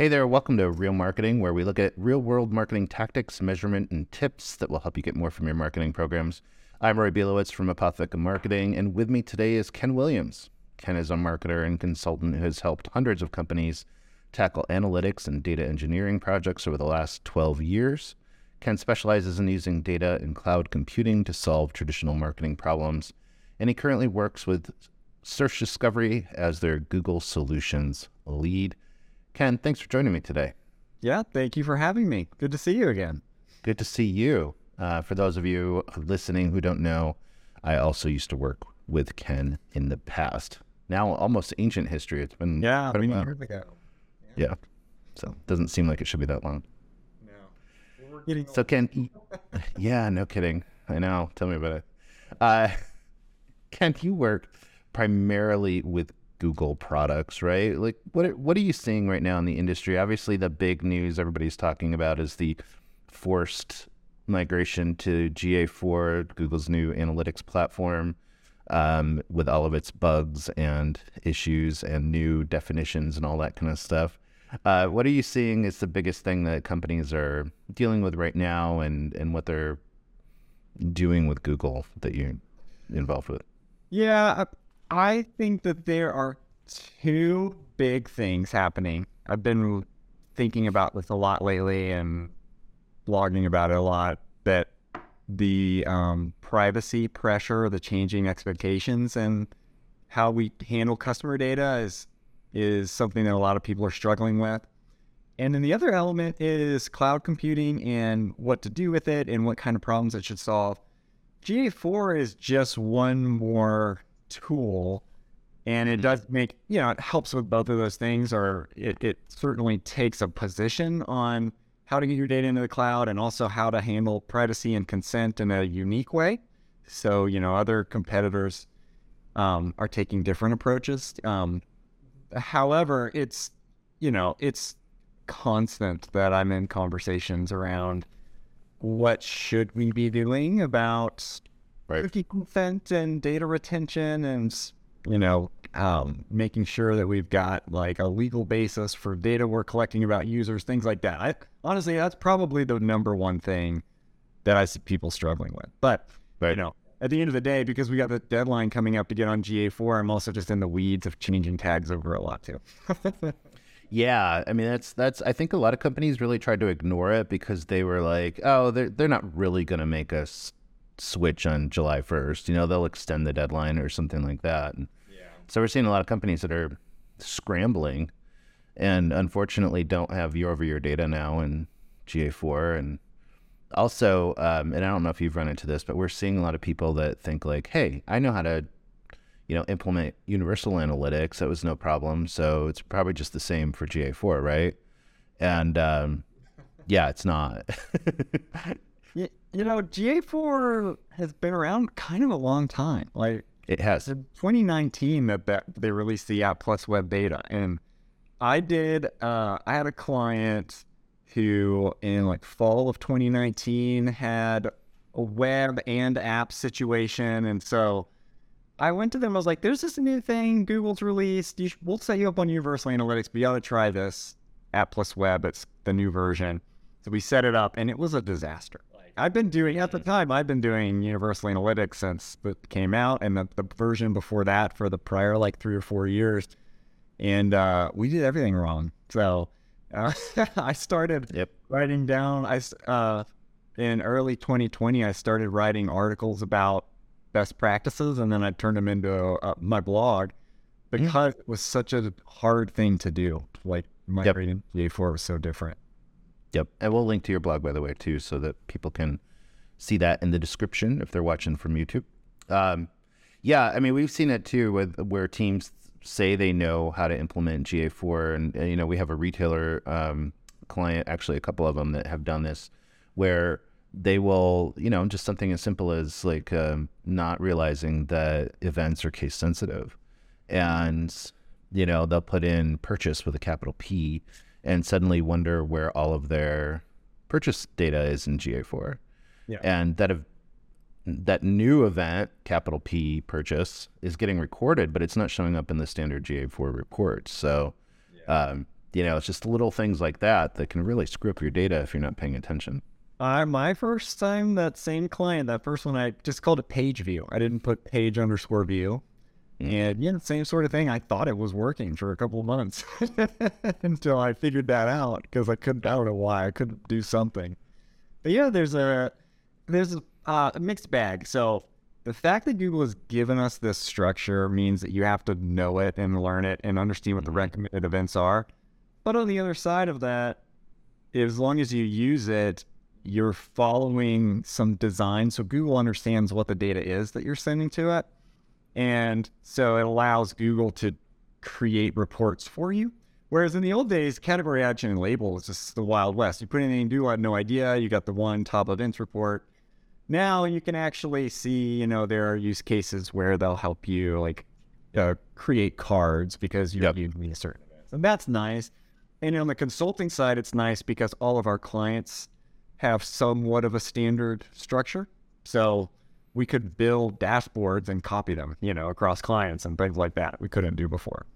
Hey there, welcome to Real Marketing, where we look at real world marketing tactics, measurement, and tips that will help you get more from your marketing programs. I'm Roy Bielowitz from Apotheca Marketing, and with me today is Ken Williams. Ken is a marketer and consultant who has helped hundreds of companies tackle analytics and data engineering projects over the last 12 years. Ken specializes in using data and cloud computing to solve traditional marketing problems, and he currently works with Search Discovery as their Google Solutions lead. Ken, thanks for joining me today. Yeah, thank you for having me. Good to see you again. Good to see you. Uh, for those of you listening who don't know, I also used to work with Ken in the past. Now, almost ancient history. It's been yeah, quite a years ago. Yeah. yeah. So it doesn't seem like it should be that long. No. we're so Ken, yeah, no kidding. I know. Tell me about it. Uh, Ken, you work primarily with Google products, right? Like, what what are you seeing right now in the industry? Obviously, the big news everybody's talking about is the forced migration to GA4, Google's new analytics platform, um, with all of its bugs and issues and new definitions and all that kind of stuff. Uh, what are you seeing is the biggest thing that companies are dealing with right now, and and what they're doing with Google that you're involved with? Yeah, I think that there are two big things happening. I've been thinking about this a lot lately and blogging about it a lot. That the um, privacy pressure, the changing expectations, and how we handle customer data is is something that a lot of people are struggling with. And then the other element is cloud computing and what to do with it and what kind of problems it should solve. GA4 is just one more tool and it mm-hmm. does make you know it helps with both of those things or it, it certainly takes a position on how to get your data into the cloud and also how to handle privacy and consent in a unique way so you know other competitors um, are taking different approaches um, however it's you know it's constant that i'm in conversations around what should we be doing about right. cookie consent and data retention and you know um, making sure that we've got like a legal basis for data we're collecting about users things like that I, honestly that's probably the number one thing that i see people struggling with but right. you know at the end of the day because we got the deadline coming up to get on ga4 i'm also just in the weeds of changing tags over a lot too Yeah, I mean that's that's I think a lot of companies really tried to ignore it because they were like, oh, they're they're not really going to make us switch on July 1st. You know, they'll extend the deadline or something like that. Yeah. So we're seeing a lot of companies that are scrambling and unfortunately don't have year over year data now in GA4. And also, um, and I don't know if you've run into this, but we're seeing a lot of people that think like, hey, I know how to, you know, implement universal analytics. That was no problem. So it's probably just the same for GA4, right? And um, yeah, it's not. You, you know, GA4 has been around kind of a long time. Like it has. In 2019 that, that they released the app plus web beta, and I did. Uh, I had a client who, in like fall of 2019, had a web and app situation, and so I went to them. I was like, "There's this new thing Google's released. Should, we'll set you up on Universal Analytics, but you got to try this app plus web. It's the new version." So we set it up, and it was a disaster. I've been doing at the time. I've been doing Universal Analytics since it came out, and the, the version before that for the prior like three or four years, and uh, we did everything wrong. So uh, I started yep. writing down. I uh, in early 2020, I started writing articles about best practices, and then I turned them into uh, my blog because mm. it was such a hard thing to do. Like migrating yep. GA4 was so different. Yep. And we'll link to your blog, by the way, too, so that people can see that in the description if they're watching from YouTube. Um, yeah, I mean, we've seen it too with where teams say they know how to implement GA4. And, you know, we have a retailer um, client, actually, a couple of them that have done this where they will, you know, just something as simple as like um, not realizing that events are case sensitive. And, you know, they'll put in purchase with a capital P and suddenly wonder where all of their purchase data is in GA4. Yeah. And that that new event, capital P purchase, is getting recorded, but it's not showing up in the standard GA4 report. So, yeah. um, you know, it's just little things like that that can really screw up your data if you're not paying attention. Uh, my first time, that same client, that first one, I just called it page view. I didn't put page underscore view. And yeah, same sort of thing. I thought it was working for a couple of months until I figured that out because I couldn't. I don't know why I couldn't do something. But yeah, there's a there's a, uh, a mixed bag. So the fact that Google has given us this structure means that you have to know it and learn it and understand what the mm-hmm. recommended events are. But on the other side of that, as long as you use it, you're following some design. So Google understands what the data is that you're sending to it. And so it allows Google to create reports for you. Whereas in the old days, category action and label was just the Wild West. You put anything in Google, I had no idea. You got the one top events report. Now you can actually see, you know, there are use cases where they'll help you like uh, create cards because you're yep. a certain events. And that's nice. And on the consulting side, it's nice because all of our clients have somewhat of a standard structure. So we could build dashboards and copy them, you know, across clients and things like that. We couldn't do before.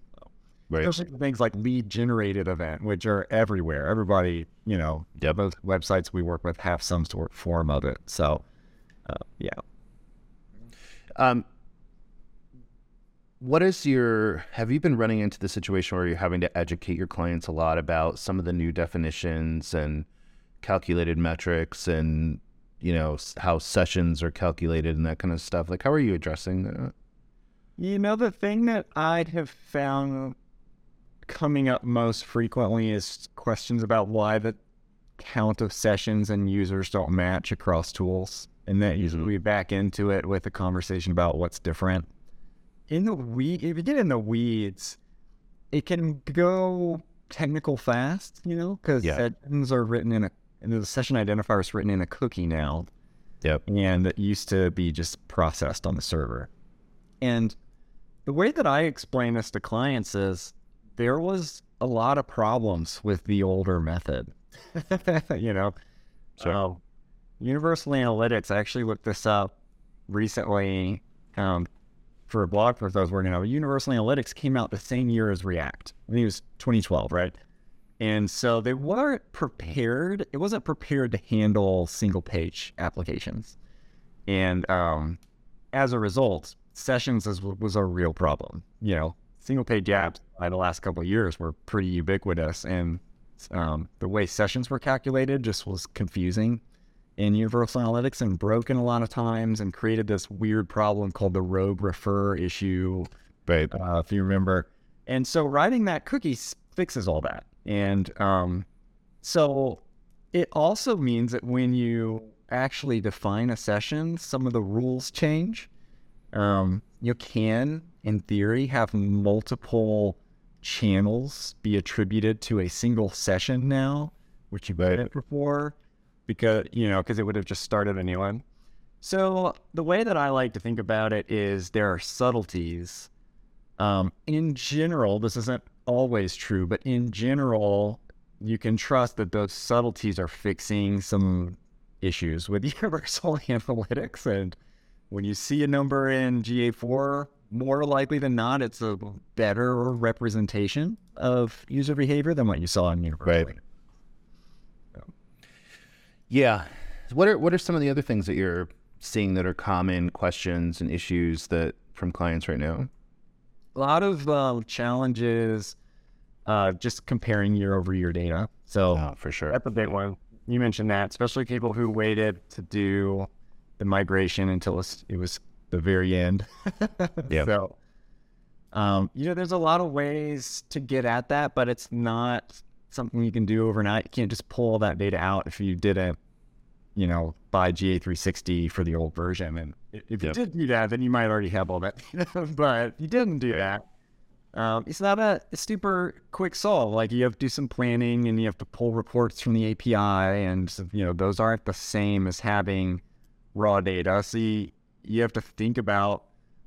Right. Especially things like lead generated event, which are everywhere. Everybody, you know, yep. both websites we work with have some sort of form of it. So, uh, yeah. Um, what is your have you been running into the situation where you're having to educate your clients a lot about some of the new definitions and calculated metrics and you know how sessions are calculated and that kind of stuff like how are you addressing that? You know the thing that i'd have found coming up most frequently is questions about why the count of sessions and users don't match across tools and that mm-hmm. usually we back into it with a conversation about what's different. In the weed if you get in the weeds it can go technical fast you know because yeah. sessions are written in a and the session identifier is written in a cookie now. Yep. And it used to be just processed on the server. And the way that I explain this to clients is there was a lot of problems with the older method. you know, so um, Universal Analytics, I actually looked this up recently um, for a blog post I was working on. Universal Analytics came out the same year as React. I think it was 2012, right? And so they weren't prepared. It wasn't prepared to handle single page applications. And um, as a result, sessions is, was a real problem. You know, single page apps by the last couple of years were pretty ubiquitous. And um, the way sessions were calculated just was confusing in Universal Analytics and broken a lot of times and created this weird problem called the rogue refer issue. Right. Uh, if you remember. And so writing that cookie fixes all that. And um, so it also means that when you actually define a session, some of the rules change. Um, you can, in theory, have multiple channels be attributed to a single session now, which you couldn't before, because you know, because it would have just started a new one. So the way that I like to think about it is there are subtleties. Um, in general, this isn't always true, but in general, you can trust that those subtleties are fixing some issues with universal analytics. And when you see a number in GA4, more likely than not, it's a better representation of user behavior than what you saw in universal. Right. Yeah. What are what are some of the other things that you're seeing that are common questions and issues that from clients right now? A lot of um, challenges uh, just comparing year over year data. So oh, for sure, that's a big one. You mentioned that, especially people who waited to do the migration until it was the very end. yeah. So, um, you know, there's a lot of ways to get at that, but it's not something you can do overnight. You can't just pull that data out if you didn't you know, buy GA360 for the old version. And if you yep. did do that, then you might already have all that. but you didn't do that. Um, it's not a, a, super quick solve. Like you have to do some planning and you have to pull reports from the API, and you know those aren't the same as having raw data. So you, you have to think about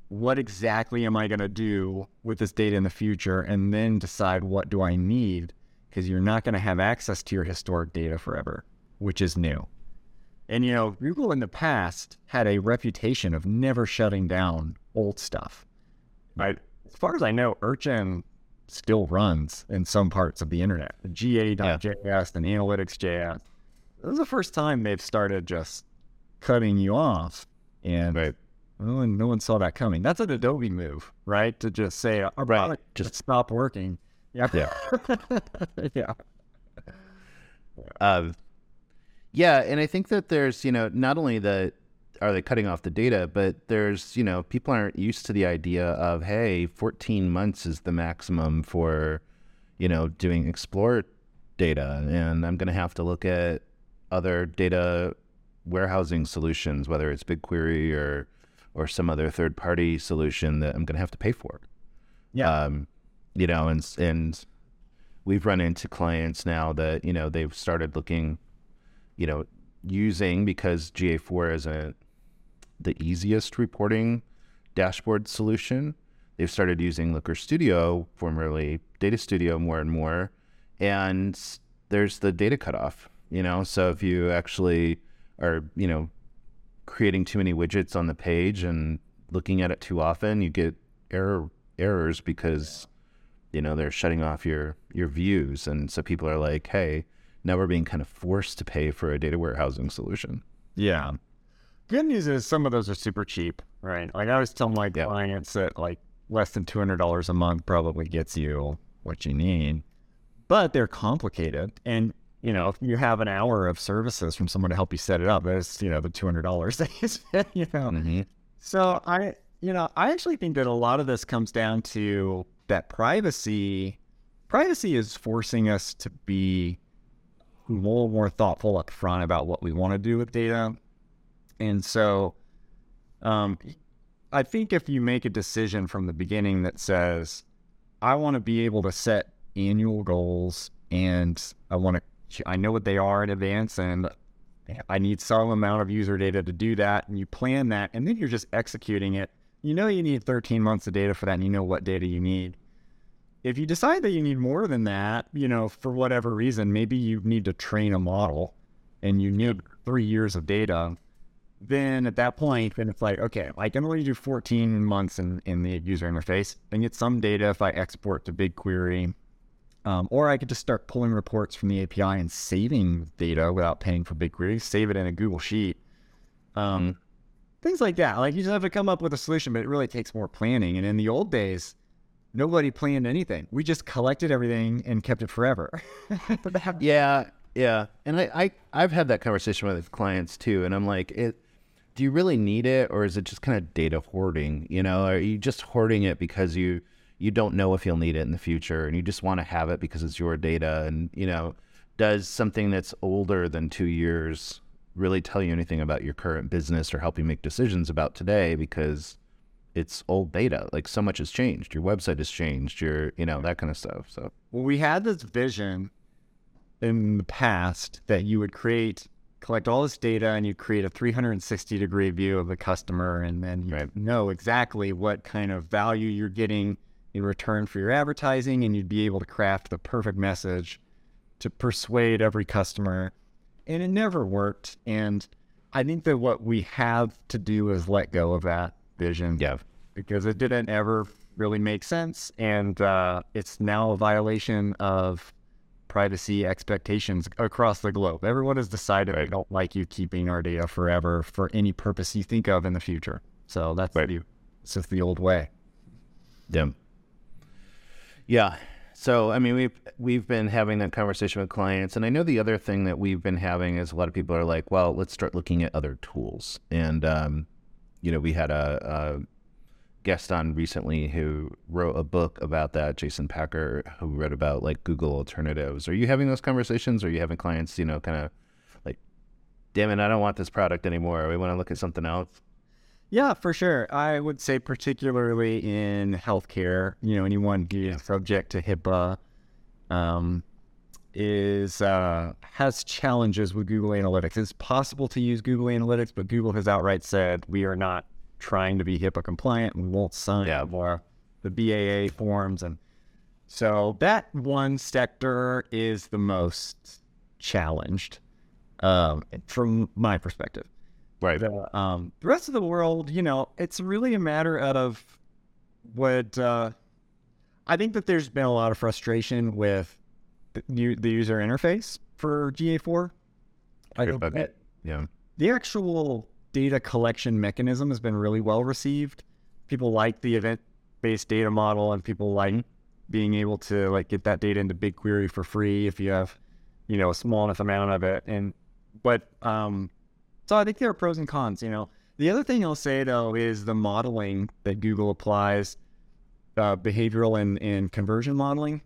what exactly am I going to do with this data in the future, and then decide what do I need because you're not going to have access to your historic data forever, which is new. And you know, Google in the past had a reputation of never shutting down old stuff. Right. As far as I know, Urchin still runs in some parts of the internet. GA.js and analytics.js. This is the first time they've started just cutting you off. And Right. well, and no one saw that coming. That's an Adobe move, right? To just say our Right. product Just- stop working. Yeah. Yeah. yeah. Uh, yeah, and I think that there's, you know, not only the are they cutting off the data, but there's, you know, people aren't used to the idea of, hey, 14 months is the maximum for, you know, doing explore data, and I'm going to have to look at other data warehousing solutions, whether it's BigQuery or or some other third party solution that I'm going to have to pay for. Yeah. Um, you know, and and we've run into clients now that you know they've started looking, you know, using because GA4 isn't the easiest reporting dashboard solution. They've started using Looker Studio, formerly Data Studio, more and more, and there's the data cutoff. You know, so if you actually are, you know, creating too many widgets on the page and looking at it too often, you get error errors because you know they're shutting off your your views, and so people are like, hey, now we're being kind of forced to pay for a data warehousing solution. Yeah. Good news is some of those are super cheap, right? Like I always tell my Yeah. clients that like less than two hundred dollars a month probably gets you what you need, but they're complicated. And you know, if you have an hour of services from someone to help you set it up, that's you know the two hundred dollars that you spend. You know, Mm-hmm. so I, you know, I actually think that a lot of this comes down to that privacy. Privacy is forcing us to be little more thoughtful up front about what we want to do with data. And so, um, I think if you make a decision from the beginning that says, I want to be able to set annual goals and I want to, I know what they are in advance and I need some amount of user data to do that. And you plan that and then you're just executing it. You know, you need 13 months of data for that and you know what data you need. If you decide that you need more than that, you know, for whatever reason, maybe you need to train a model and you need three years of data, then at that point, then it's like, okay, I can only do 14 months in, in the user interface and get some data if I export to BigQuery. Um, or I could just start pulling reports from the API and saving data without paying for BigQuery, save it in a Google Sheet. Um, Things like that. Like you just have to come up with a solution, but it really takes more planning. And in the old days, nobody planned anything. We just collected everything and kept it forever. Yeah, yeah. And I, I I've had that conversation with clients too, and I'm like, it, do you really need it, or is it just kind of data hoarding? You know, are you just hoarding it because you you don't know if you'll need it in the future, and you just want to have it because it's your data? And you know, does something that's older than two years really tell you anything about your current business or help you make decisions about today? Because it's old data. Like so much has changed. Your website has changed. Your you know that kind of stuff. So Well, we had this vision in the past that you would create, collect all this data, and you create a 360 degree view of the customer, and then you Right. know exactly what kind of value you're getting in return for your advertising, and you'd be able to craft the perfect message to persuade every customer. And it never worked. And I think that what we have to do is let go of that vision yeah, because it didn't ever really make sense. And uh, it's now a violation of privacy expectations across the globe. Everyone has decided they don't like you keeping our data forever for any purpose you think of in the future. So that's Right. the, it's just the old way. Yeah. Yeah. So I mean we've we've been having that conversation with clients and I know the other thing that we've been having is a lot of people are like, well, let's start looking at other tools. And um, you know, we had a, a guest on recently who wrote a book about that, Jason Packer, who wrote about like Google alternatives. Are you having those conversations? Or are you having clients, you know, kind of like, damn it, I don't want this product anymore. We want to look at something else. Yeah, for sure. I would say particularly in healthcare, you know, anyone who is subject to HIPAA um, is uh, has challenges with Google Analytics. It's possible to use Google Analytics, but Google has outright said we are not trying to be HIPAA compliant. We won't sign Yeah. more the BAA forms, and so that one sector is the most challenged um, from my perspective Right. the um the rest of the world you know it's really a matter of what uh I think that there's been a lot of frustration with the, the user interface for GA4. I think Okay. that Yeah. the actual data collection mechanism has been really well received. People like the event-based data model, and people like being able to like get that data into BigQuery for free if you have, you know, a small enough amount of it. And but um, so I think there are pros and cons. You know, the other thing I'll say though is the modeling that Google applies, uh, behavioral and, and conversion modeling.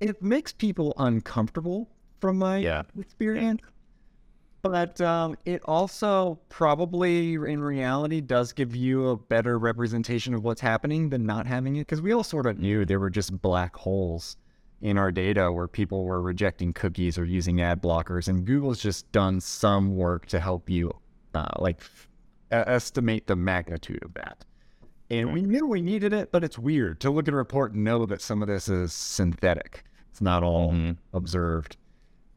It makes people uncomfortable from my Yeah. experience. But um, it also probably in reality does give you a better representation of what's happening than not having it. Because we all sort of knew there were just black holes in our data where people were rejecting cookies or using ad blockers. And Google's just done some work to help you uh, like f- estimate the magnitude of that. And we knew we needed it, but it's weird to look at a report and know that some of this is synthetic. It's not all Mhm. observed.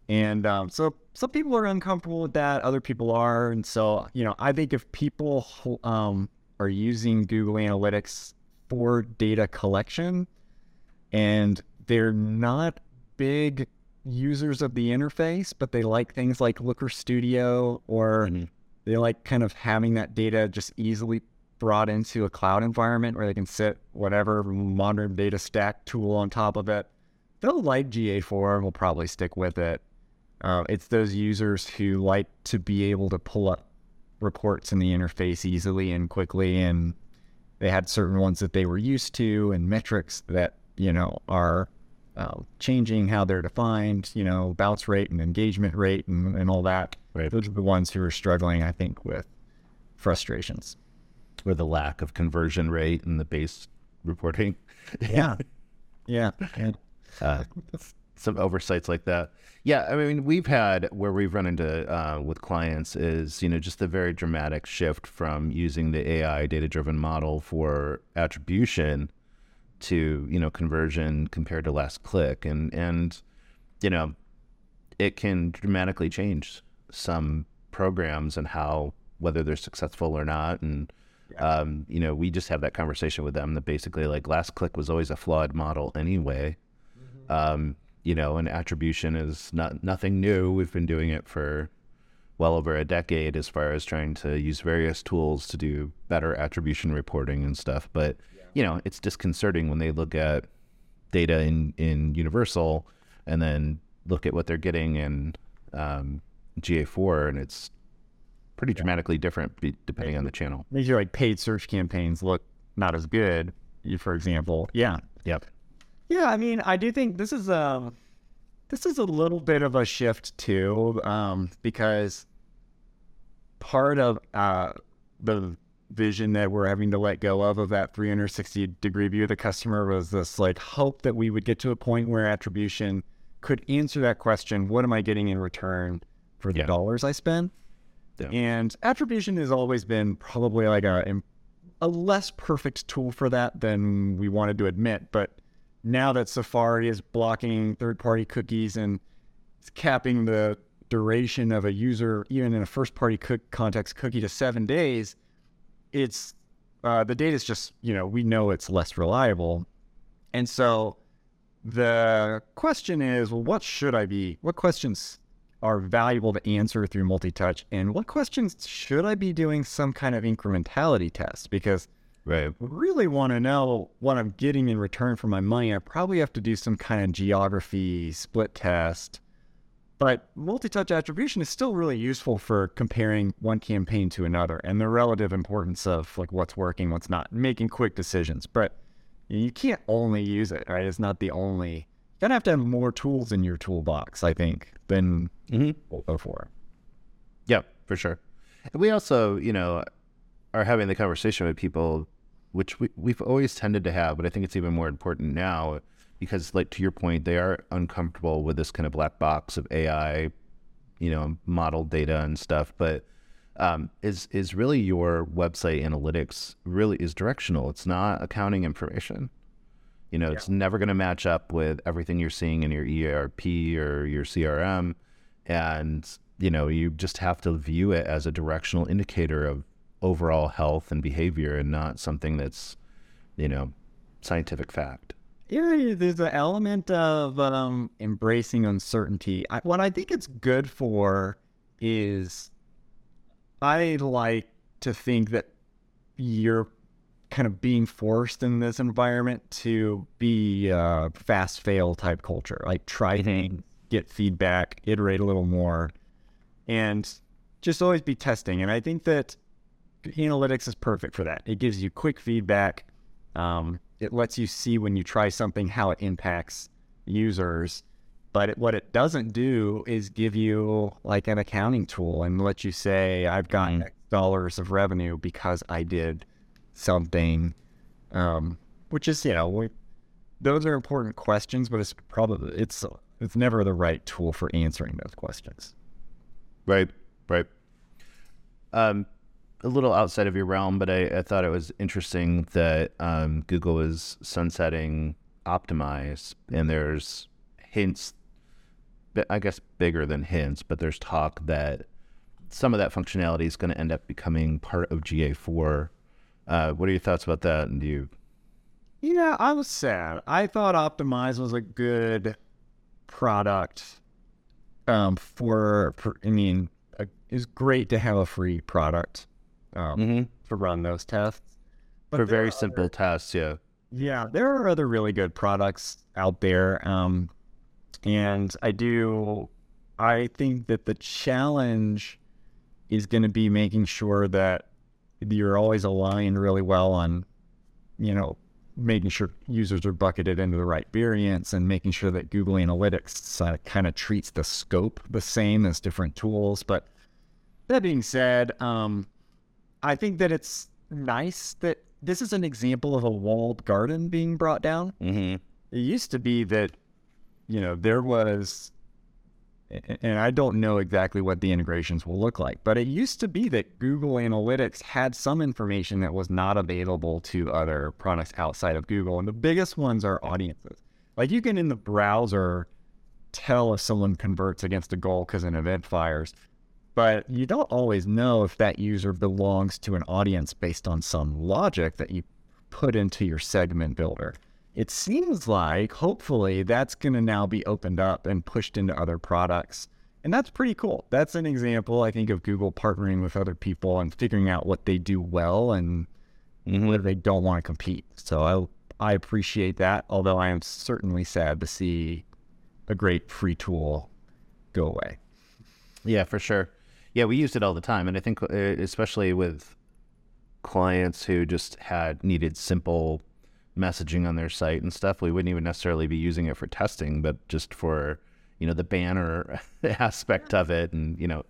And um, so some people are uncomfortable with that, other people are. And so, you know, I think if people um, are using Google Analytics for data collection and they're not big users of the interface, but they like things like Looker Studio or Mhm. they like kind of having that data just easily brought into a cloud environment where they can sit whatever modern data stack tool on top of it. They'll like GA4 and will probably stick with it. Uh, it's those users who like to be able to pull up reports in the interface easily and quickly, and they had certain ones that they were used to and metrics that you know are uh, changing how they're defined. You know, bounce rate and engagement rate and, and all that. Right. Those are the ones who are struggling, I think, with frustrations. Or the lack of conversion rate in the base reporting. Yeah, yeah, and uh, some oversights like that. Yeah, I mean, we've had where we've run into uh, with clients is you know just a very dramatic shift from using the AI data driven model for attribution to you know conversion compared to last click, and and you know it can dramatically change some programs and how whether they're successful or not and um, you know we just have that conversation with them that basically like last click was always a flawed model anyway. Um, you know and attribution is not nothing new. We've been doing it for well over a decade as far as trying to use various tools to do better attribution reporting and stuff but you know it's disconcerting when they look at data in in universal and then look at what they're getting in um, ga4 and it's pretty dramatically different be, depending on the channel makes your like paid search campaigns look not as good. For example, yeah, yep Yeah, I mean, I do think this is a this is a little bit of a shift too, um, because part of uh, the vision that we're having to let go of of that 360 degree view of the customer was this like hope that we would get to a point where attribution could answer that question: What am I getting in return for the Yeah. dollars I spend? Yeah. And attribution has always been probably like a a less perfect tool for that than we wanted to admit. But now that Safari is blocking third party cookies and it's capping the duration of a user, even in a first party cook context cookie to seven days, it's uh, the data is just, you know, we know it's less reliable. And so the question is, well, what should I be? What questions are valuable to answer through multi-touch? And what questions should I be doing some kind of incrementality test? Because right really want to know what I'm getting in return for my money, I probably have to do some kind of geography split test. But multi-touch attribution is still really useful for comparing one campaign to another and the relative importance of like what's working, what's not, making quick decisions. But you can't only use it, right? It's not the only. Gotta have to have more tools in your toolbox, I think, than mm-hmm. for. Yeah, for sure. And we also, you know, are having the conversation with people, which we, we've always tended to have, but I think it's even more important now because, like, to your point, they are uncomfortable with this kind of black box of AI, you know, model data and stuff. But um, is is really your website analytics really is directional? It's not accounting information. You know, it's never going to match up with everything you're seeing in your ERP or your CRM, and you know, you just have to view it as a directional indicator of overall health and behavior, and not something that's, you know, scientific fact. Yeah, there's an element of um, embracing uncertainty. I, what I think it's good for is I like to think that you're kind of being forced in this environment to be a fast fail type culture, like try things, mm-hmm. get feedback, iterate a little more, and just always be testing. And I think that analytics is perfect for that. It gives you quick feedback. Um, it lets you see when you try something how it impacts users. But it, what it doesn't do is give you like an accounting tool and let you say, I've gotten mm-hmm. X dollars of revenue because I did something, um, which is, you know, we, those are important questions, but it's probably, it's, it's never the right tool for answering those questions. Right, right. Um, a little outside of your realm, but I, I thought it was interesting that um, Google is sunsetting Optimize, and there's hints, I guess bigger than hints, but there's talk that some of that functionality is going to end up becoming part of GA4. Uh, what are your thoughts about that? And do you? Yeah, I was sad. I thought Optimize was a good product um, for, for, I mean, a, it was great to have a free product um, mm-hmm. to run those tests. But for very simple other, tests, yeah. Yeah, there are other really good products out there. Um, and I do, I think that the challenge is going to be making sure that you're always aligned really well on, you know, making sure users are bucketed into the right variants and making sure that Google Analytics uh, kind of treats the scope the same as different tools. But that being said, um, I think that it's nice that this is an example of a walled garden being brought down. Mm-hmm. It used to be that, you know, there was, and I don't know exactly what the integrations will look like, but it used to be that Google Analytics had some information that was not available to other products outside of Google. And the biggest ones are audiences. Like you can in the browser tell if someone converts against a goal because an event fires but you don't always know if that user belongs to an audience based on some logic that you put into your segment builder. It seems like hopefully that's going to now be opened up and pushed into other products. And that's pretty cool. That's an example, I think, of Google partnering with other people and figuring out what they do well and mm-hmm. where they don't want to compete. So I, I appreciate that, although I am certainly sad to see a great free tool go away. Yeah, for sure. Yeah, we used it all the time, and I think uh, especially with clients who just had needed simple messaging on their site and stuff, we wouldn't even necessarily be using it for testing, but just for you know the banner aspect of it, and you know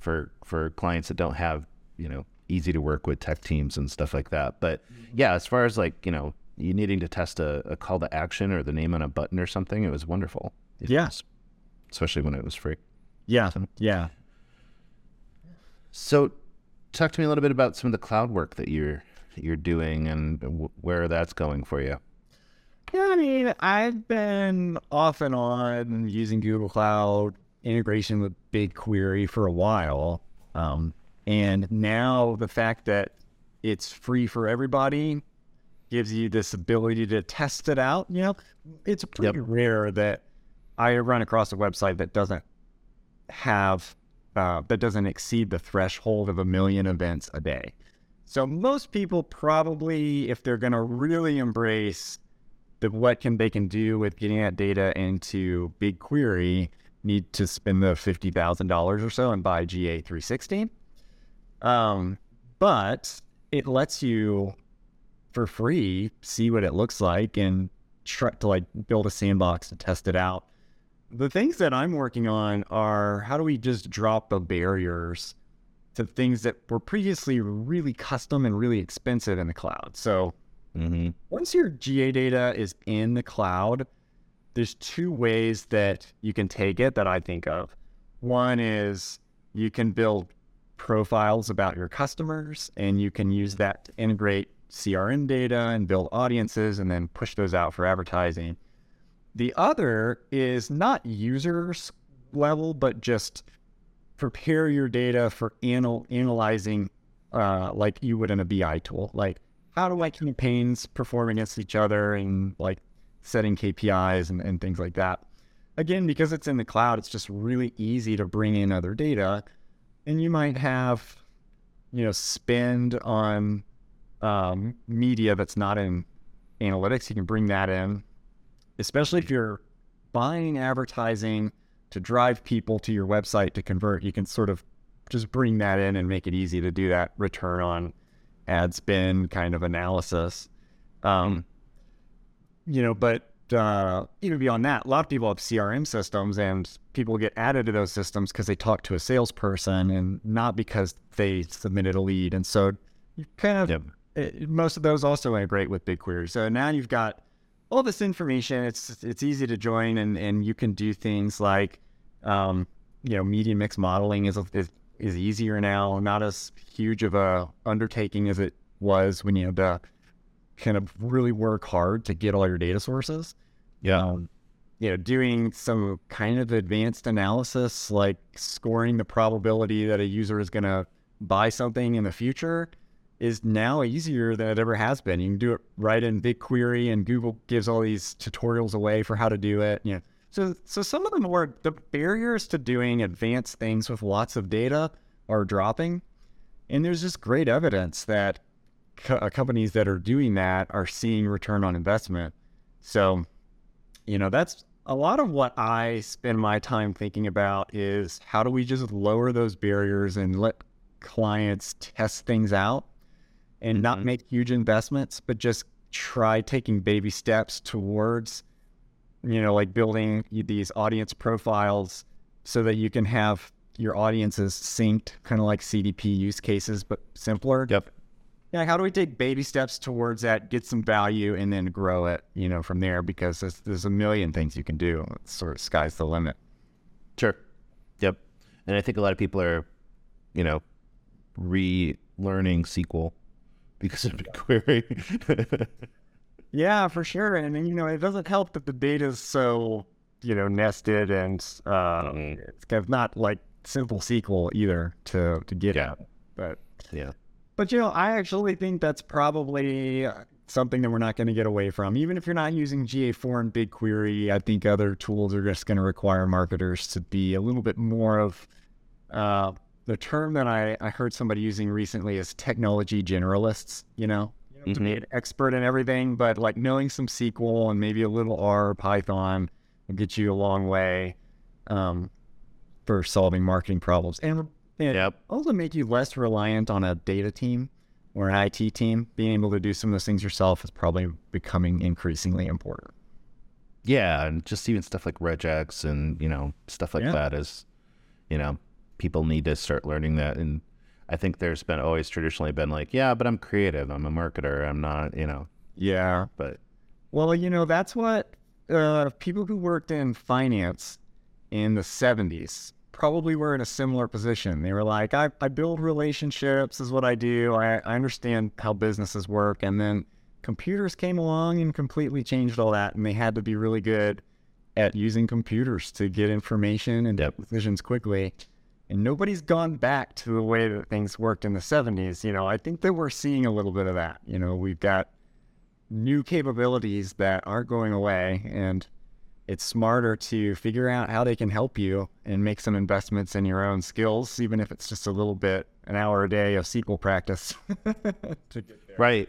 for for clients that don't have you know easy to work with tech teams and stuff like that. But mm-hmm. yeah, as far as like you know you needing to test a, a call to action or the name on a button or something, it was wonderful. Yeah, especially when it was free. Yeah, so, yeah. So, talk to me a little bit about some of the cloud work that you're you're doing and w- where that's going for you. Yeah, I mean, I've been off and on using Google Cloud integration with BigQuery for a while, um, and now the fact that it's free for everybody gives you this ability to test it out. You know, it's pretty yep. rare that I run across a website that doesn't have uh, that doesn't exceed the threshold of a million events a day. So most people probably, if they're going to really embrace the what can they can do with getting that data into BigQuery, need to spend the fifty thousand dollars or so and buy GA three sixty. Um, but it lets you for free see what it looks like and try to like build a sandbox and test it out the things that I'm working on are how do we just drop the barriers to things that were previously really custom and really expensive in the cloud. So mm-hmm. once your GA data is in the cloud, there's two ways that you can take it that I think of. One is you can build profiles about your customers and you can use that to integrate CRM data and build audiences and then push those out for advertising. The other is not users level, but just prepare your data for anal- analyzing uh, like you would in a BI tool. Like, how do my campaigns perform against each other and like setting KPIs and, and things like that. Again, because it's in the cloud, it's just really easy to bring in other data. And you might have, you know, spend on um, media that's not in analytics. You can bring that in, especially if you're buying advertising to drive people to your website to convert. You can sort of just bring that in and make it easy to do that return on ad spend kind of analysis. Um, you know, but uh, even beyond that, a lot of people have CRM systems and people get added to those systems because they talk to a salesperson and not because they submitted a lead. And so you kind of, Yep. it, most of those also integrate with BigQuery. So now you've got all this information. It's it's easy to join and, and you can do things like, um, you know, media mix modeling is, is is easier now, not as huge of a undertaking as it was when you had to kind of really work hard to get all your data sources. Yeah. Um, you know, doing some kind of advanced analysis, like scoring the probability that a user is going to buy something in the future, is now easier than it ever has been. You can do it right in BigQuery, and Google gives all these tutorials away for how to do it. You know, so so some of the more the barriers to doing advanced things with lots of data are dropping, and there's just great evidence that co- uh, companies that are doing that are seeing return on investment. So, you know, that's a lot of what I spend my time thinking about is how do we just lower those barriers and let clients test things out and not Mhm. make huge investments, but just try taking baby steps towards, you know, like building these audience profiles so that you can have your audiences synced, kind of like CDP use cases, but simpler. Yep. Yeah, how do we take baby steps towards that, get some value, and then grow it, you know, from there? Because there's, there's a million things you can do. It's sort of sky's the limit. Sure. Yep. And I think a lot of people are, you know, relearning SQL because of BigQuery. Yeah, for sure. And, you know, it doesn't help that the data is so, you know, nested and uh, it's kind of not like simple SQL either to, to get Yeah. at. But, yeah. but, you know, I actually think that's probably something that we're not going to get away from. Even if you're not using GA4 and BigQuery, I think other tools are just going to require marketers to be a little bit more of uh, the term that I, I heard somebody using recently is technology generalists, you know, you know, to be Mhm. an expert in everything, but like knowing some SQL and maybe a little R, Python will get you a long way um, for solving marketing problems. And, and Yep. also make you less reliant on a data team or an IT team. Being able to do some of those things yourself is probably becoming increasingly important. Yeah, and just even stuff like regex and you know stuff like Yeah. that is, you know, people need to start learning that. And I think there's been always traditionally been like, yeah, but I'm creative, I'm a marketer, I'm not, you know. Yeah. But Well, you know, that's what uh, people who worked in finance in the 70s probably were in a similar position. They were like, I, I build relationships, is what I do. I, I understand how businesses work. And then computers came along and completely changed all that. And they had to be really good at using computers to get information and Yep. decisions quickly. And nobody's gone back to the way that things worked in the 70s. You know, I think that we're seeing a little bit of that. You know, we've got new capabilities that aren't going away and it's smarter to figure out how they can help you and make some investments in your own skills even if it's just a little bit an hour a day of SQL practice right,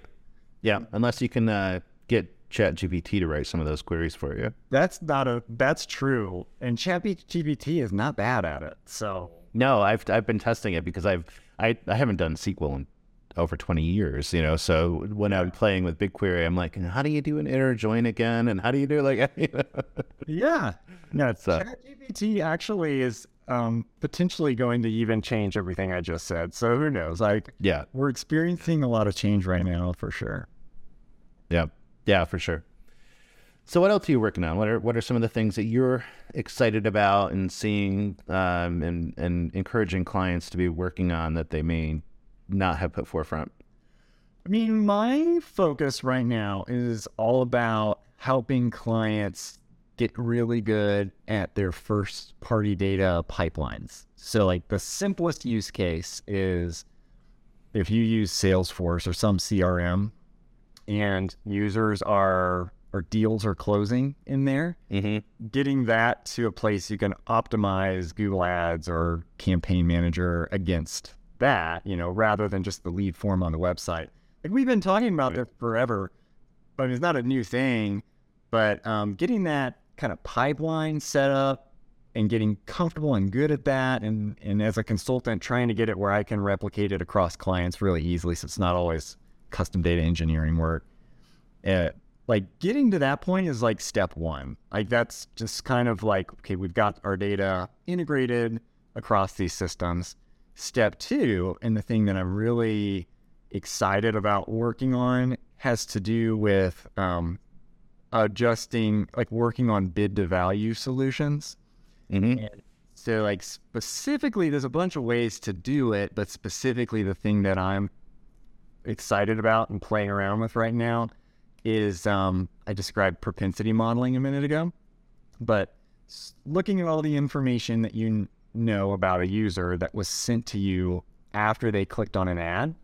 yeah, unless you can uh, get ChatGPT to write some of those queries for you. That's not a that's true. And ChatGPT is not bad at it. So No, I've I've been testing it because I've I, I haven't done SQL in over 20 years, you know. So when I'm playing with BigQuery, I'm like, how do you do an inner join again? And how do you do like, you know? Yeah. No, So- ChatGPT actually is um, potentially going to even change everything I just said. So who knows? Like yeah, we're experiencing a lot of change right now for sure. yeah, yeah, for sure. So what else are you working on? What are what are some of the things that you're excited about and seeing um, and and encouraging clients to be working on that they may not have put forefront? I mean, my focus right now is all about helping clients get really good at their first party data pipelines. So, like, the simplest use case is if you use Salesforce or some CRM and users are or deals are closing in there. Mm-hmm. Getting that to a place you can optimize Google Ads or Campaign Manager against that, you know, rather than just the lead form on the website. Like we've been talking about this forever, but it's not a new thing. But um, getting that kind of pipeline set up and getting comfortable and good at that, and and as a consultant, trying to get it where I can replicate it across clients really easily, so it's not always custom data engineering work. Uh, like getting to that point is like step one. Like that's just kind of like okay, we've got our data integrated across these systems. Step two, and the thing that I'm really excited about working on has to do with um, adjusting, like working on bid to value solutions. Mm-hmm. So, like specifically, there's a bunch of ways to do it, but specifically, the thing that I'm excited about and playing around with right now is um, I described propensity modeling a minute ago, but looking at all the information that you know about a user that was sent to you after they clicked on an ad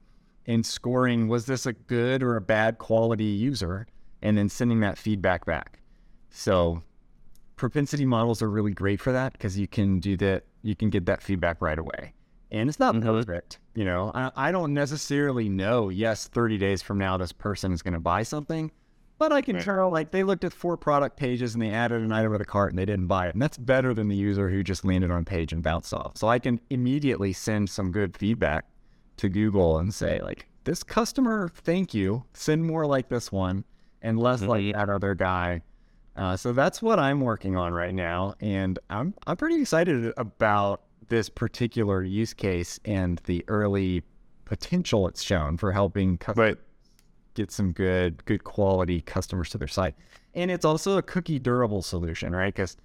and scoring was this a good or a bad quality user and then sending that feedback back. So propensity models are really great for that because you can do that you can get that feedback right away and it's not Mhm. perfect you know I, I don't necessarily know yes 30 days from now this person is going to buy something but i can Right. tell like they looked at four product pages and they added an item to the cart and they didn't buy it and that's better than the user who just landed on a page and bounced off so i can immediately send some good feedback to google and say like this customer thank you send more like this one and less like Mhm. that other guy uh, so that's what I'm working on right now, and I'm I'm pretty excited about this particular use case and the early potential it's shown for helping customers Right. get some good good quality customers to their site. And it's also a cookie durable solution, right? Because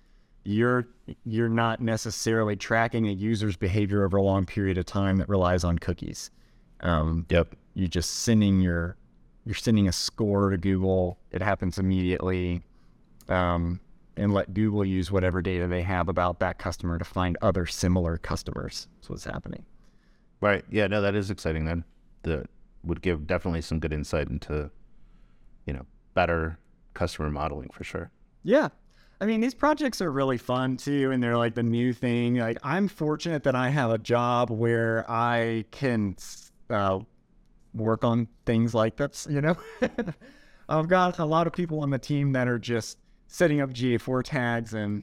you're you're not necessarily tracking a user's behavior over a long period of time that relies on cookies. Um, Yep. you're just sending your you're sending a score to Google. It happens immediately, um, and let Google use whatever data they have about that customer to find other similar customers. That's what's happening. Right. Yeah. No, that is exciting. Then that would give definitely some good insight into, you know, better customer modeling for sure. Yeah. I mean, these projects are really fun too, and they're like the new thing. Like, I'm fortunate that I have a job where I can uh, work on things like this. You know, I've got a lot of people on the team that are just setting up GA4 tags, and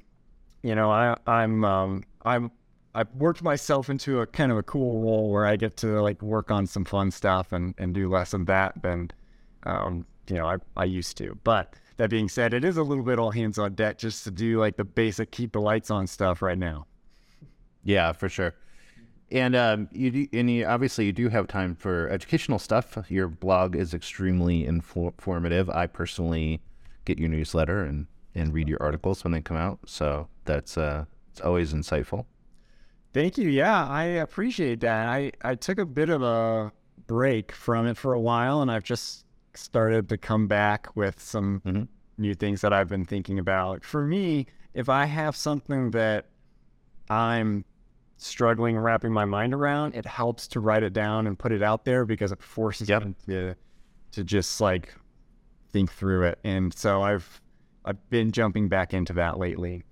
you know, I, I'm um, I'm I've worked myself into a kind of a cool role where I get to like work on some fun stuff and and do less of that than um, you know I I used to, but that being said, it is a little bit all hands on deck just to do like the basic keep the lights on stuff right now. Yeah, for sure. And um, you do, and you, obviously you do have time for educational stuff. Your blog is extremely infor- informative. I personally get your newsletter and and read your articles when they come out, so that's uh, it's always insightful. Thank you. Yeah, I appreciate that. I, I took a bit of a break from it for a while and I've just started to come back with some Mhm. new things that I've been thinking about. For me, if I have something that I'm struggling wrapping my mind around, it helps to write it down and put it out there because it forces Yep. me to, to just like think through it. And so I've I've been jumping back into that lately.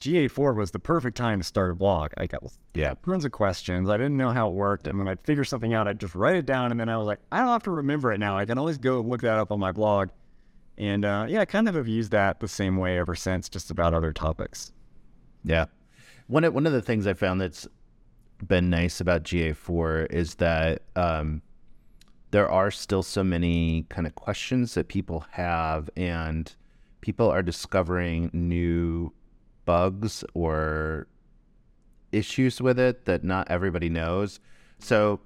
GA4 was the perfect time to start a blog. I got Yeah. tons of questions. I didn't know how it worked. And when I'd figure something out, I'd just write it down. And then I was like, I don't have to remember it now. I can always go look that up on my blog. And uh, yeah, I kind of have used that the same way ever since, just about other topics. Yeah. One of, one of the things I found that's been nice about GA4 is that um, there are still so many kind of questions that people have, and people are discovering new bugs or issues with it that not everybody knows. So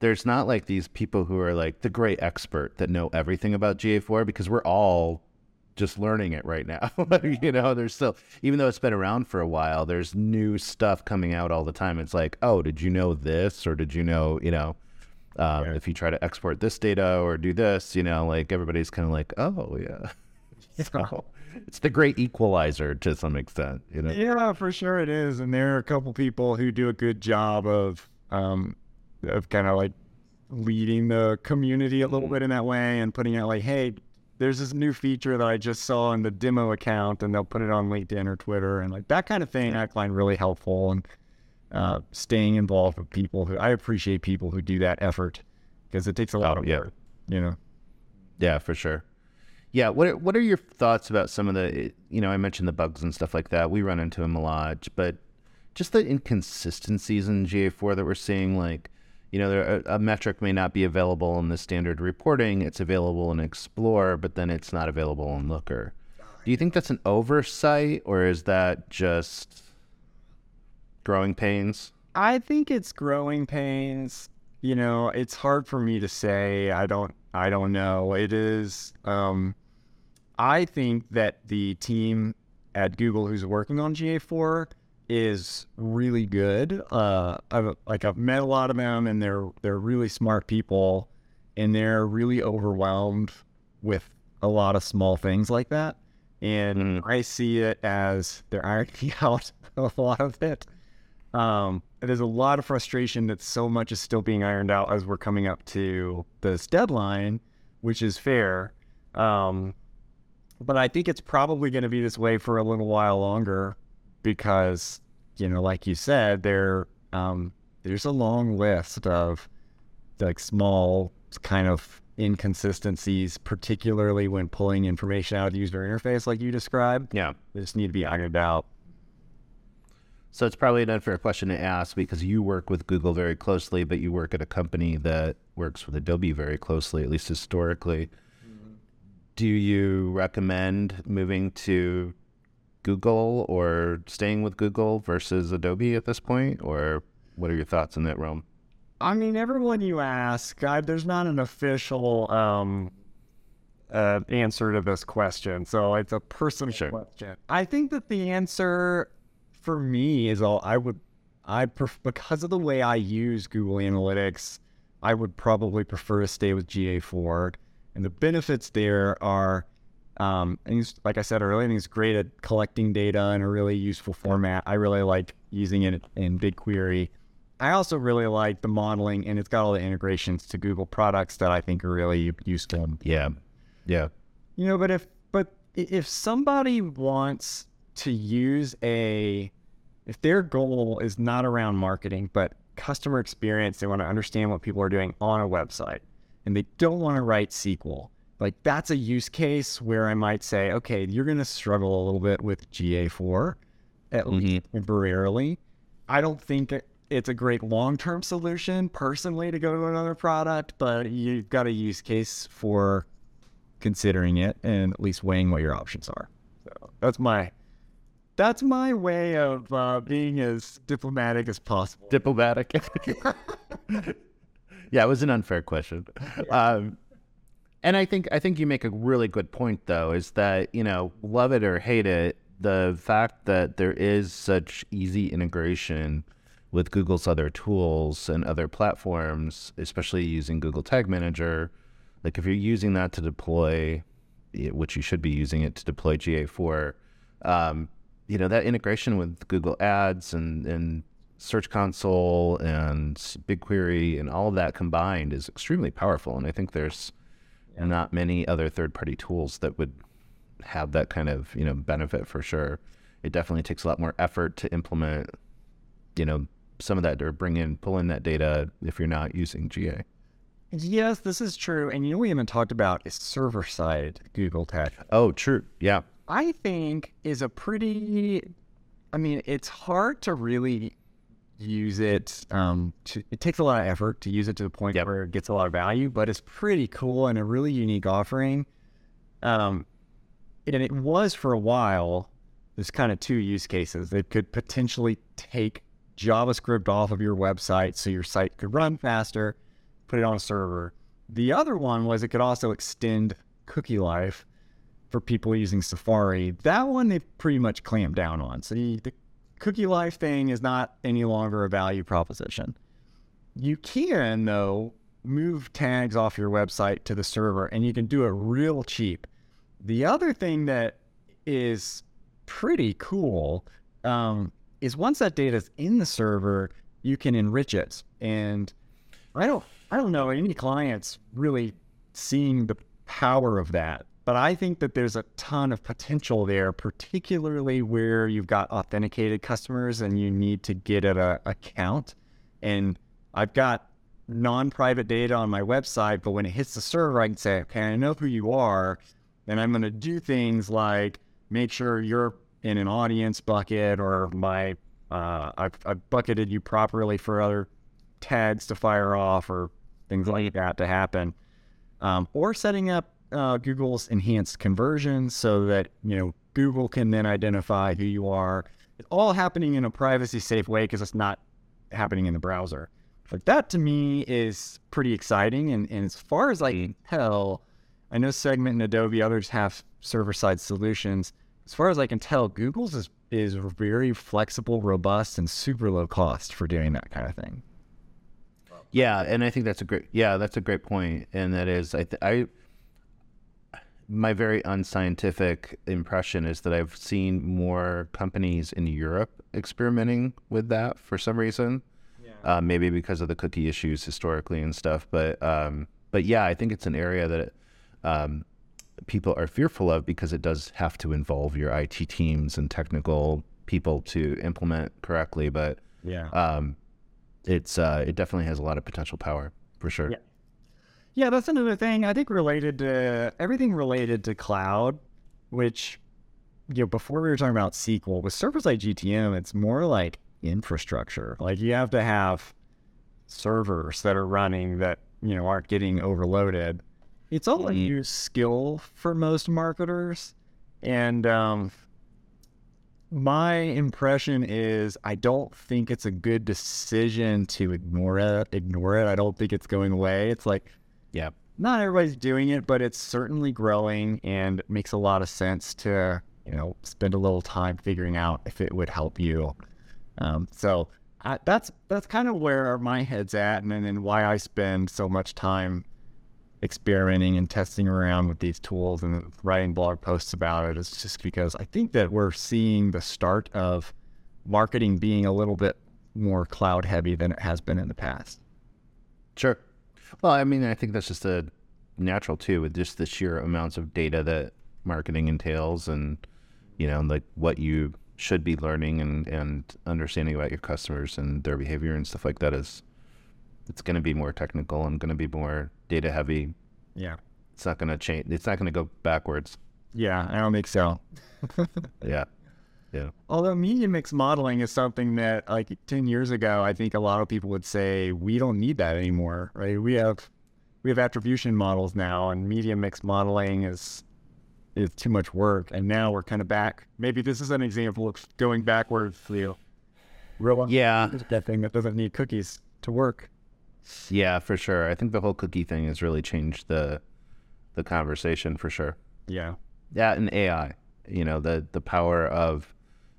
there's not like these people who are like the great expert that know everything about GA4 because we're all just learning it right now. you know, there's still, even though it's been around for a while, there's new stuff coming out all the time. It's like, oh, did you know this? Or did you know, you know, um, Right. if you try to export this data or do this, you know, like everybody's kind of like, oh, yeah. So it's the great equalizer to some extent, you know? Yeah, for sure it is. And there are a couple people who do a good job of um of kind of like leading the community a little bit in that way and putting out like, hey, there's this new feature that I just saw in the demo account, and they'll put it on LinkedIn or Twitter, and like that kind of thing. I find really helpful and uh, staying involved with people who I appreciate people who do that effort because it takes a lot Oh, of yeah. work, you know. Yeah, for sure. Yeah, what are, what are your thoughts about some of the you know I mentioned the bugs and stuff like that. We run into them a lot, but just the inconsistencies in GA4 that we're seeing, like you know, there, a, a metric may not be available in the standard reporting. It's available in Explore, but then it's not available in Looker. Do you think that's an oversight, or is that just growing pains? I think it's growing pains. You know, it's hard for me to say. I don't I don't know. It is um I think that the team at Google who's working on GA4 is really good. Uh I've like I've met a lot of them and they're they're really smart people and they're really overwhelmed with a lot of small things like that. And I see it as they're ironing out a lot of it. Um, there's a lot of frustration that so much is still being ironed out as we're coming up to this deadline, which is fair. Um, but I think it's probably going to be this way for a little while longer because, you know, like you said, there um, there's a long list of like small kind of inconsistencies, particularly when pulling information out of the user interface, like you described. Yeah. They just need to be ironed out. So it's probably an unfair question to ask because you work with Google very closely, but you work at a company that works with Adobe very closely, at least historically. Do you recommend moving to Google or staying with Google versus Adobe at this point? Or what are your thoughts in that realm? I mean, everyone you ask, I, there's not an official um, uh, answer to this question, so it's a personal Sure. question. I think that the answer for me is all I would, I pref- because of the way I use Google Analytics, I would probably prefer to stay with GA4, and the benefits there are. Um, and like I said earlier, I think it's great at collecting data in a really useful format. I really like using it in BigQuery. I also really like the modeling, and it's got all the integrations to Google products that I think are really useful. Yeah. Yeah. You know, but if but if somebody wants to use a, if their goal is not around marketing but customer experience, they want to understand what people are doing on a website, and they don't want to write SQL. Like that's a use case where I might say, okay, you're going to struggle a little bit with GA4, at least temporarily. I don't think it's a great long-term solution personally to go to another product, but you've got a use case for considering it and at least weighing what your options are. So that's my that's my way of uh, being as diplomatic as possible. Diplomatic. yeah, it was an unfair question. Um, and I think I think you make a really good point though, is that, you know, love it or hate it, the fact that there is such easy integration with Google's other tools and other platforms, especially using Google Tag Manager, like if you're using that to deploy, which you should be using it to deploy GA4, um, you know that integration with Google Ads and and Search Console and BigQuery and all of that combined is extremely powerful. And I think there's not many other third-party tools that would have that kind of you know benefit for sure. It definitely takes a lot more effort to implement, you know, some of that or bring in pull in that data if you're not using GA. Yes, this is true. And you know we haven't talked about is server side Google Tag. Oh, true. Yeah. I think is a pretty I mean, it's hard to really use it um to, it takes a lot of effort to use it to the point Yep. where it gets a lot of value, but it's pretty cool and a really unique offering. Um and it was for a while there's kind of two use cases. It could potentially take JavaScript off of your website so your site could run faster, put it on a server. The other one was it could also extend cookie life for people using Safari. That one they pretty much clamped down on. So the, the cookie life thing is not any longer a value proposition. You can, though, move tags off your website to the server and you can do it real cheap. The other thing that is pretty cool um, is once that data is in the server, you can enrich it. And I don't, I don't know any clients really seeing the power of that. But I think that there's a ton of potential there, particularly where you've got authenticated customers and you need to get at a account. And I've got non-private data on my website, but when it hits the server, I can say, okay, I know who you are, and I'm going to do things like make sure you're in an audience bucket or my uh, I've, I've bucketed you properly for other tags to fire off or things like that to happen, um, or setting up uh, Google's enhanced conversion so that you know Google can then identify who you are. It's all happening in a privacy safe way because it's not happening in the browser. But that to me is pretty exciting. And, and as far as I can tell, I know Segment and Adobe others have server side solutions. As far as I can tell, Google's is is very flexible, robust, and super low cost for doing that kind of thing. Yeah, and I think that's a great yeah, that's a great point, and that is I th- I my very unscientific impression is that I've seen more companies in Europe experimenting with that for some reason. Yeah. Uh, maybe because of the cookie issues historically and stuff, but um, but yeah, I think it's an area that um, people are fearful of because it does have to involve your IT teams and technical people to implement correctly. But yeah, um, it's uh, it definitely has a lot of potential power for sure. Yeah. Yeah, that's another thing I think related to everything related to cloud, which you know before we were talking about SQL with servers like GTM, it's more like infrastructure. Like you have to have servers that are running that you know aren't getting overloaded it's all a mm-hmm. new skill for most marketers. And um, my impression is I don't think it's a good decision to ignore it. Ignore it. I don't think it's going away. It's like, yeah, not everybody's doing it, but it's certainly growing and makes a lot of sense to, you know, spend a little time figuring out if it would help you. Um, so I, that's that's kind of where my head's at, and then why I spend so much time experimenting and testing around with these tools and writing blog posts about it is just because I think that we're seeing the start of marketing being a little bit more cloud heavy than it has been in the past. Sure. Well, I mean, I think that's just a natural too, with just the sheer amounts of data that marketing entails and, you know, like what you should be learning and, and understanding about your customers and their behavior and stuff like that is it's going to be more technical and going to be more data heavy. Yeah. It's not going to change. It's not going to go backwards. Yeah, I don't think so. yeah. Yeah. Although media mix modeling is something that like 10 years ago, I think a lot of people would say we don't need that anymore, right? We have we have attribution models now and media mix modeling is is too much work. And now we're kind of back. Maybe this is an example of going backwards, Leo. Real yeah. That thing that doesn't need cookies to work. Yeah, for sure. I think the whole cookie thing has really changed the the conversation for sure. Yeah. Yeah, and AI. You know, the the power of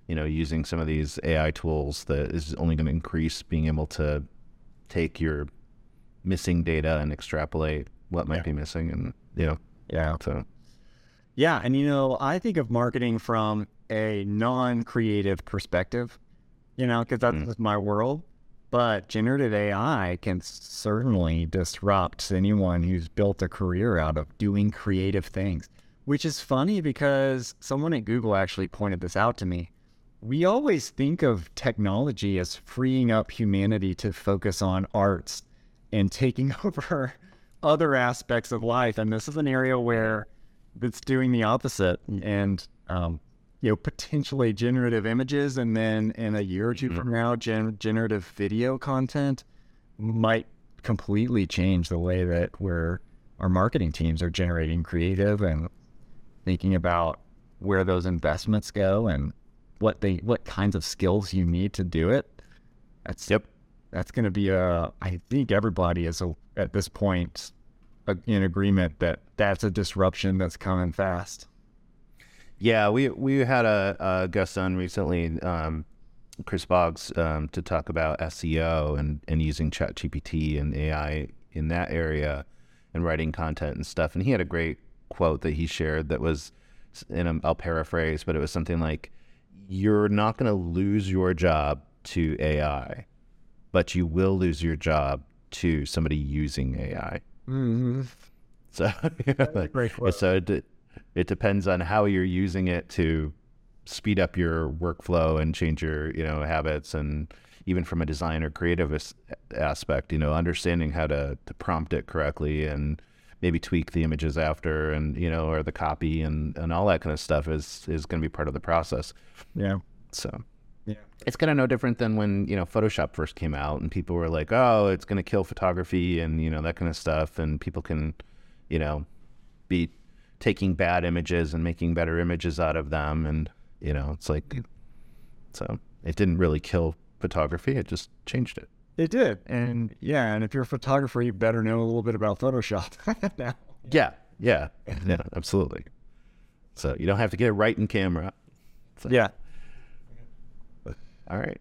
you know using some of these AI tools that is only going to increase being able to take your missing data and extrapolate what might yeah. be missing, and you know, yeah. So. Yeah, and you know, I think of marketing from a non-creative perspective. You know, because that's mm. my world. But generative AI can certainly disrupt anyone who's built a career out of doing creative things, which is funny because someone at Google actually pointed this out to me. We always think of technology as freeing up humanity to focus on arts and taking over other aspects of life. And this is an area where it's doing the opposite. And um, you know, potentially generative images, and then in a year or 2 mm-hmm. from now, gen- generative video content might completely change the way that we're our marketing teams are generating creative and thinking about where those investments go and what they what kinds of skills you need to do it. That's yep. That's going to be a. I think everybody is a, at this point a, in agreement that that's a disruption that's coming fast. Yeah, we we had a, a guest on recently, um, Chris Boggs, um, to talk about SEO and, and using ChatGPT and AI in that area and writing content and stuff. And he had a great quote that he shared that was, and I'll paraphrase, but it was something like, "You're not going to lose your job to AI, but you will lose your job to somebody using AI." Mm-hmm. So, yeah, great quote. so. It, it depends on how you're using it to speed up your workflow and change your you know habits and even from a design or creative as- aspect you know understanding how to, to prompt it correctly and maybe tweak the images after and you know or the copy and, and all that kind of stuff is is going to be part of the process Yeah. so Yeah. it's kind of no different than when you know Photoshop first came out and people were like, "Oh, it's going to kill photography" and you know that kind of stuff, and people can, you know, be taking bad images and making better images out of them, and you know it's like, so it didn't really kill photography; it just changed it. It did. And yeah, and if you're a photographer, you better know a little bit about Photoshop now. Yeah, yeah, yeah, absolutely. So you don't have to get it right in camera. So- Yeah. All right.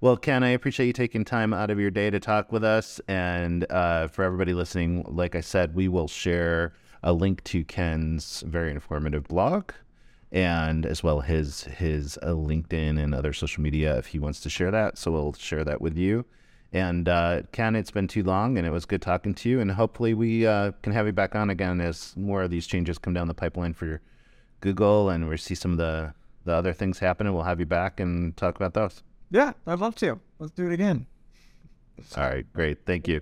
Well, Ken, I appreciate you taking time out of your day to talk with us. And uh, for everybody listening, like I said, we will share a link to Ken's very informative blog and as well his his uh, LinkedIn and other social media if he wants to share that. So we'll share that with you. And uh, Ken, it's been too long, and it was good talking to you. And hopefully, we uh, can have you back on again as more of these changes come down the pipeline for Google, and we see some of the the other things happen. And we'll have you back and talk about those. Yeah, I'd love to. Let's do it again. All right, great. Thank you.